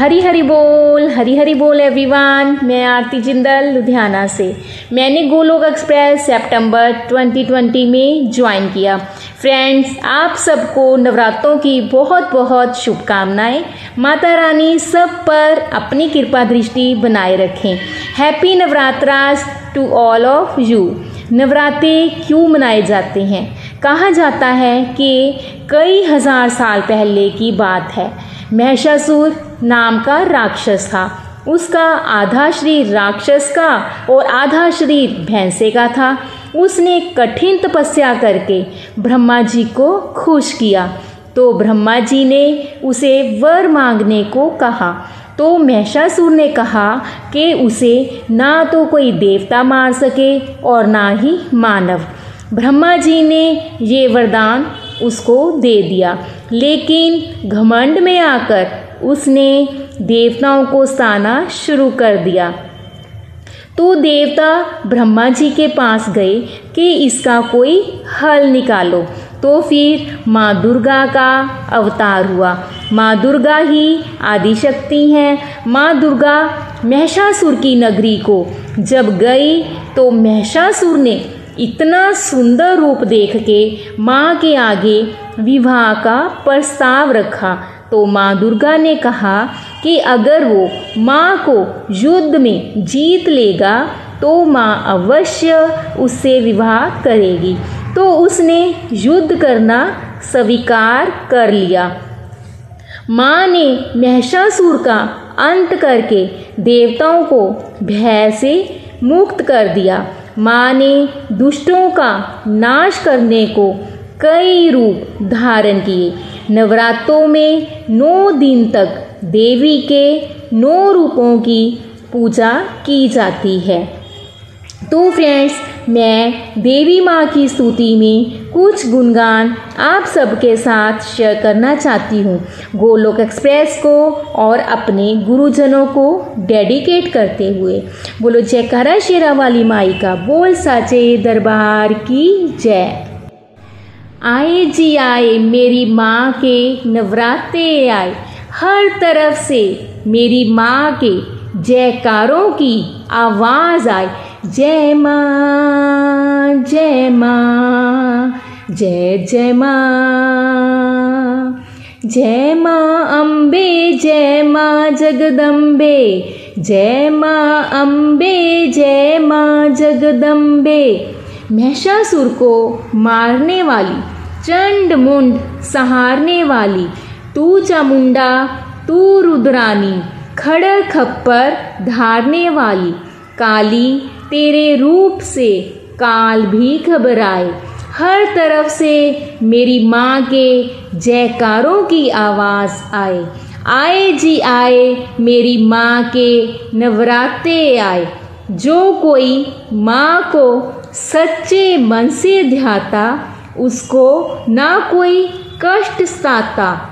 हरी हरी बोल हरी हरी बोल एवरीवन मैं आरती जिंदल, लुधियाना से। मैंने गोलोक एक्सप्रेस सितंबर 2020 में ज्वाइन किया। फ्रेंड्स, आप सबको नवरात्रों की बहुत बहुत शुभकामनाएँ। माता रानी सब पर अपनी कृपा दृष्टि बनाए रखें। Happy Navratras to all of you Navratre क्यों मनाए जाते हैं? कहा जाता है कि कई हज़ार साल पहले की बात है। महिषासुर नाम का राक्षस था। उसका आधा शरीर राक्षस का और आधा शरीर भैंसे का था। उसने कठिन तपस्या करके ब्रह्मा जी को खुश किया। तो ब्रह्मा जी ने उसे वर मांगने को कहा। तो महिषासुर ने कहा कि उसे ना तो कोई देवता मार सके और ना ही मानव। ब्रह्मा जी ने ये वरदान उसको दे दिया। लेकिन घमंड में आकर उसने देवताओं को सताना शुरू कर दिया। तो देवता ब्रह्मा जी के पास गए कि इसका कोई हल निकालो। तो फिर माँ दुर्गा का अवतार हुआ। माँ दुर्गा ही आदिशक्ति हैं। माँ दुर्गा महिषासुर की नगरी को जब गई तो महिषासुर ने इतना सुंदर रूप देख के माँ के आगे विवाह का प्रस्ताव रखा तो माँ दुर्गा ने कहा कि अगर वो माँ को युद्ध में जीत लेगा तो माँ अवश्य उससे विवाह करेगी। तो उसने युद्ध करना स्वीकार कर लिया। माँ ने महिषासुर का अंत करके देवताओं को भय से मुक्त कर दिया। माँ ने दुष्टों का नाश करने को कई रूप धारण किए। नवरात्रों में नौ दिन तक देवी के नौ रूपों की पूजा की जाती है। तो फ्रेंड्स, मैं देवी माँ की स्तुति में कुछ गुणगान आप सबके साथ शेयर करना चाहती हूँ। गोलोक एक्सप्रेस को और अपने गुरुजनों को डेडिकेट करते हुए। बोलो, जयकारा शेरा वाली माई का बोल साचे दरबार की जय। आए जी आए, मेरी माँ के नवरात्रे आए। हर तरफ़ से मेरी माँ के जयकारों की आवाज़ आए। जय माँ जय माँ, जय जय माँ। जय माँ अम्बे जय माँ जगदम्बे। जय माँ अम्बे जय माँ जगदम्बे। महिषासुर को मारने वाली, चंड मुंड सहारने वाली, तू चामुंडा तू रुद्रानी खड़र खप्पर धारने वाली, काली तेरे रूप से काल भी घबराए। हर तरफ़ से मेरी माँ के जयकारों की आवाज़ आए। आए जी आए, मेरी माँ के नवरात्रे आए। जो कोई माँ को सच्चे मन से ध्याता, उसको ना कोई कष्ट साता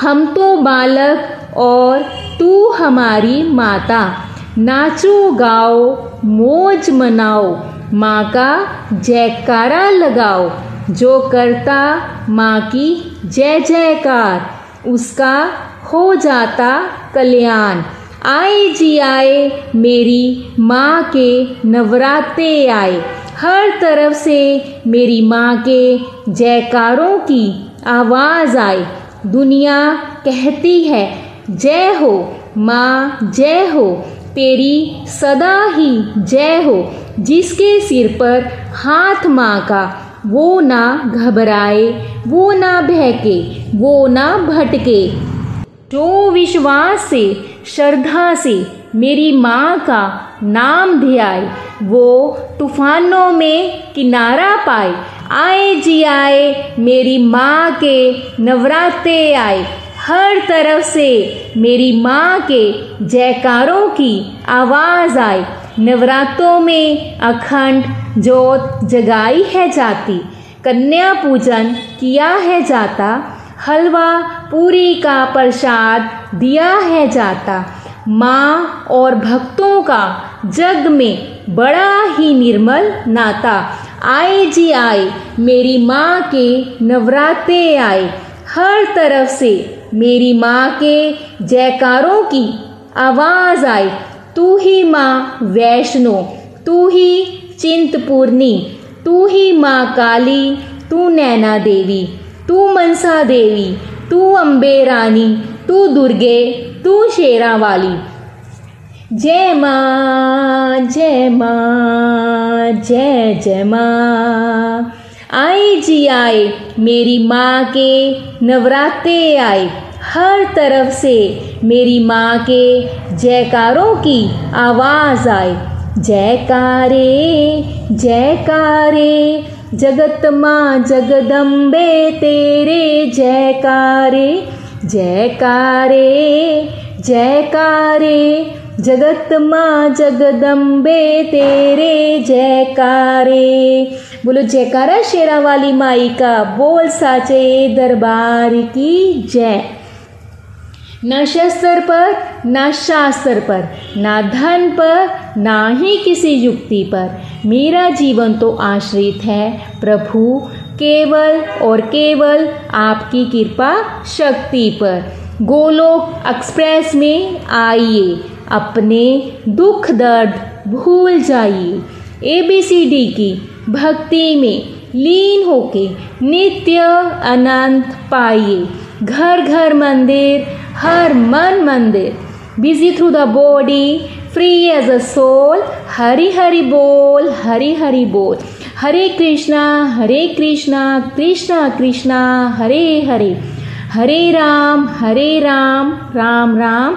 हम तो बालक और तू हमारी माता। नाचो, गाओ, मौज मनाओ, माँ का जयकारा लगाओ। जो करता माँ की जय जयकार, उसका हो जाता कल्याण। आए जी आए, मेरी माँ के नवरात्रे आए। हर तरफ़ से मेरी माँ के जयकारों की आवाज़ आए। दुनिया कहती है, जय हो, माँ जय हो। तेरी सदा ही जय हो, जिसके सिर पर हाथ माँ का वो ना घबराए, वो ना बहके, वो ना भटके। जो विश्वास से, श्रद्धा से मेरी माँ का नाम ध्याए, वो तूफानों में किनारा पाए, आए जी आए मेरी माँ के नवरात्रे आए। हर तरफ़ से मेरी माँ के जयकारों की आवाज़ आए नवरात्रों में अखंड जोत जगाई है जाती, कन्या पूजन किया है जाता, हलवा पूरी का प्रसाद दिया है जाता। माँ और भक्तों का जग में बड़ा ही निर्मल नाता। आए जी आए, मेरी माँ के नवरात्रे आए। हर तरफ़ से मेरी माँ के जयकारों की आवाज़ आई तू ही माँ वैष्णो, तू ही चिंतपूर्णी, तू ही माँ काली, तू नैना देवी, तू मनसा देवी, तू अम्बे रानी, तू दुर्गे, तू शेरा वाली। जय माँ जय माँ, जय जय माँ। आई जी आए मेरी माँ के नवरात्रे आए हर तरफ़ से मेरी माँ के जयकारों की आवाज़ आए जयकारे जयकारे, जगत माँ जगदम्बे तेरे जयकारे जयकारे जयकारे जगत माँ जगदम्बे, तेरे जयकारे। बोलो, जयकारा शेरा वाली माई का बोल साचे दरबार की जय। न शस्त्र पर, न शास्त्र पर, न धन पर, ना ही किसी युक्ति पर। मेरा जीवन तो आश्रित है, प्रभु। केवल और केवल आपकी कृपा शक्ति पर। गोलोक एक्सप्रेस में आइए। अपने दुख दर्द भूल जाइए। एबीसीडी की भक्ति में लीन होके नित्य अनंत पाइए। घर घर मंदिर, हर मन मंदिर। Busy through the body free as a soul Hari Hari बोल हरि हरि बोल। Hare Krishna Hare Krishna Krishna Krishna Hare Hare Hare Rama Hare Rama Rama Rama Rama.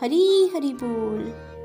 हरी हरी बोल।